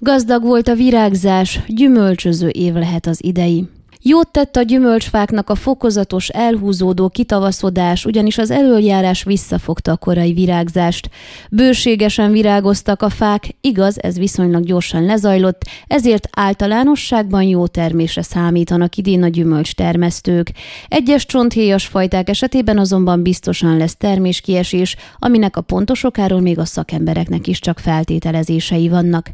Gazdag volt a virágzás, gyümölcsöző év lehet az idei. Jót tett a gyümölcsfáknak a fokozatos, elhúzódó kitavaszodás, ugyanis az előjárás visszafogta a korai virágzást. Bőségesen virágoztak a fák, igaz, ez viszonylag gyorsan lezajlott, ezért általánosságban jó termésre számítanak idén a gyümölcs termesztők. Egyes csonthéjas fajták esetében azonban biztosan lesz terméskiesés, aminek a pontos okáról még a szakembereknek is csak feltételezései vannak.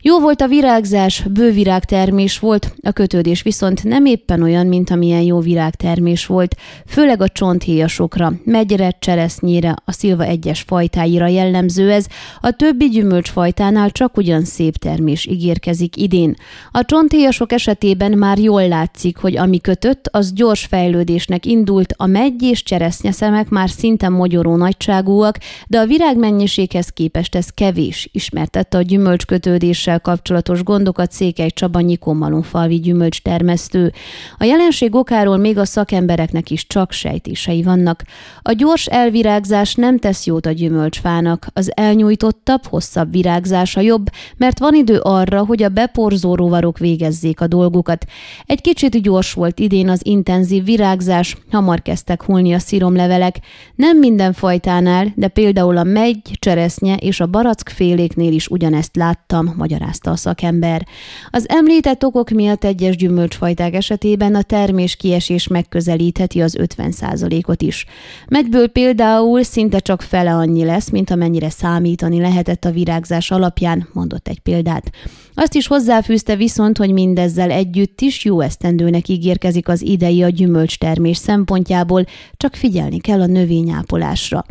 Jó volt a virágzás, bővirágtermés volt, a kötődés viszont nem éppen olyan, mint amilyen jó virágtermés volt, főleg a csonthéjasokra, megyre, cseresznyére, a szilva egyes fajtáira jellemző ez, a többi gyümölcsfajtánál csak ugyan szép termés ígérkezik idén. A csonthéjasok esetében már jól látszik, hogy ami kötött, az gyors fejlődésnek indult, a megy és cseresznyeszemek már szinte mogyoró nagyságúak, de a virágmennyiséghez képest ez kevés, ismertette a gyümölcskötődéssel kapcsolatos gondokat Székely Csaba Nyikommalonfalvi gyümölcstermesztő. A jelenség okáról még a szakembereknek is csak sejtései vannak. A gyors elvirágzás nem tesz jót a gyümölcsfának, az elnyújtottabb, hosszabb virágzása jobb, mert van idő arra, hogy a beporzó rovarok végezzék a dolgukat. Egy kicsit gyors volt idén az intenzív virágzás, hamar kezdtek hulni a sziromlevelek. Nem minden fajtánál, de például a megy, cseresznye és a barack féléknél is ugyanezt láttam, magyarázta a szakember. Az említett okok miatt egyes gyümölcsfajták esetében a termés kiesés megközelítheti az 50%-ot is. Megyből például szinte csak fele annyi lesz, mint amennyire számítani lehetett a virágzás alapján, mondott egy példát. Azt is hozzáfűzte viszont, hogy mindezzel együtt is jó esztendőnek ígérkezik az idei a gyümölcstermés szempontjából, csak figyelni kell a növényápolásra.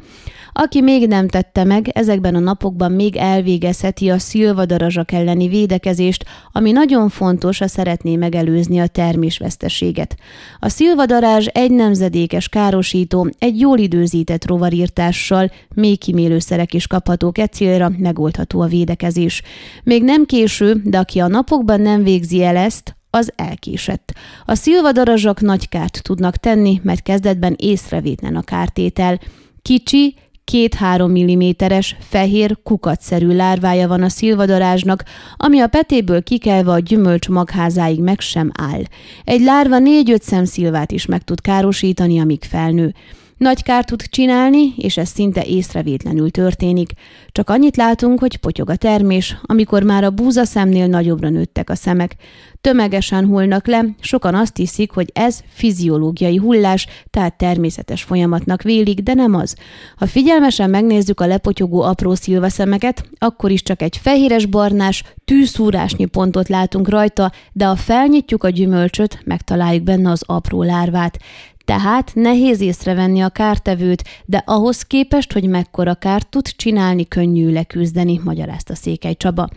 Aki még nem tette meg, ezekben a napokban még elvégezheti a szilvadarazsak elleni védekezést, ami nagyon fontos, ha szeretné megelőzni a termésveszteséget. A szilvadarázs egy nemzedékes károsító, egy jól időzített rovarírtással, még kimélőszerek is kaphatók e célra, megoldható a védekezés. Még nem késő, de aki a napokban nem végzi el ezt, az elkésett. A szilvadarazsak nagy kárt tudnak tenni, mert kezdetben észrevétlen a kártétel. Kicsi, Két-három milliméteres, fehér, kukatszerű lárvája van a szilvadarázsnak, ami a petéből kikelve a gyümölcs magházáig meg sem áll. Egy lárva négy-öt szemszilvát is meg tud károsítani, amíg felnő. Nagy kárt tud csinálni, és ez szinte észrevétlenül történik. Csak annyit látunk, hogy potyog a termés, amikor már a búza szemnél nagyobbra nőttek a szemek. Tömegesen hullnak le, sokan azt hiszik, hogy ez fiziológiai hullás, tehát természetes folyamatnak vélik, de nem az. Ha figyelmesen megnézzük a lepotyogó apró szilvaszemeket, akkor is csak egy fehéres barnás, tűszúrásnyi pontot látunk rajta, de ha felnyitjuk a gyümölcsöt, megtaláljuk benne az apró lárvát. Tehát nehéz észrevenni a kártevőt, de ahhoz képest, hogy mekkora kárt tud csinálni, könnyű leküzdeni, magyarázta Székely Csaba.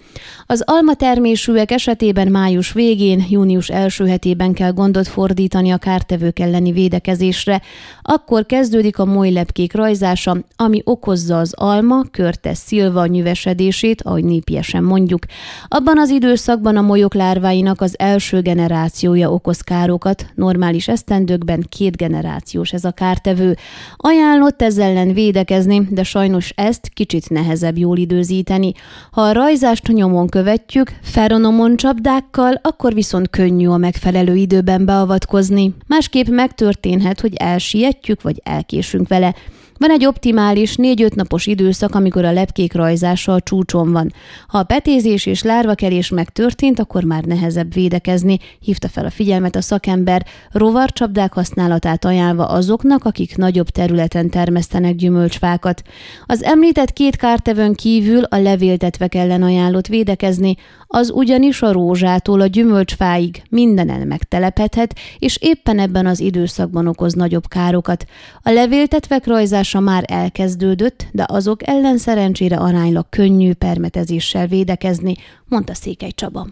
Az almatermésűek esetében május végén, június első hetében kell gondot fordítani a kártevők elleni védekezésre, akkor kezdődik a molylepkék rajzása, ami okozza az alma, körte szilva nyüvesedését, ahogy népiesen mondjuk. Abban az időszakban a molyok lárváinak az első generációja okoz károkat, normális esztendőkben két generációs ez a kártevő. Ajánlott ezzel ellen védekezni, de sajnos ezt kicsit nehezebb jól időzíteni. Ha a rajzást nyomon követjük, feronomon csapdákkal, akkor viszont könnyű a megfelelő időben beavatkozni. Másképp megtörténhet, hogy elsietjük vagy elkésünk vele. Van egy optimális 4-5 napos időszak, amikor a lepkék rajzása a csúcson van. Ha a petézés és lárvakerés megtörtént, akkor már nehezebb védekezni, hívta fel a figyelmet a szakember, rovarcsapdák használatát ajánlva azoknak, akik nagyobb területen termesztenek gyümölcsfákat. Az említett két kártevőn kívül a levéltetvek ellen ajánlott védekezni, az ugyanis a rózsától a gyümölcsfáig mindenen megtelepedhet, és éppen ebben az időszakban okoz nagyobb károkat. A levéltetvek rajzása már elkezdődött, de azok ellen szerencsére aránylag könnyű permetezéssel védekezni, mondta Székely Csaba.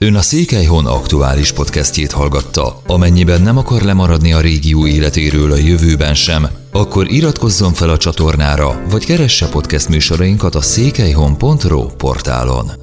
Ön a Székelyhon aktuális podcastjét hallgatta. Amennyiben nem akar lemaradni a régió életéről a jövőben sem, akkor iratkozzon fel a csatornára, vagy keresse podcast műsorainkat a székelyhon.pro portálon.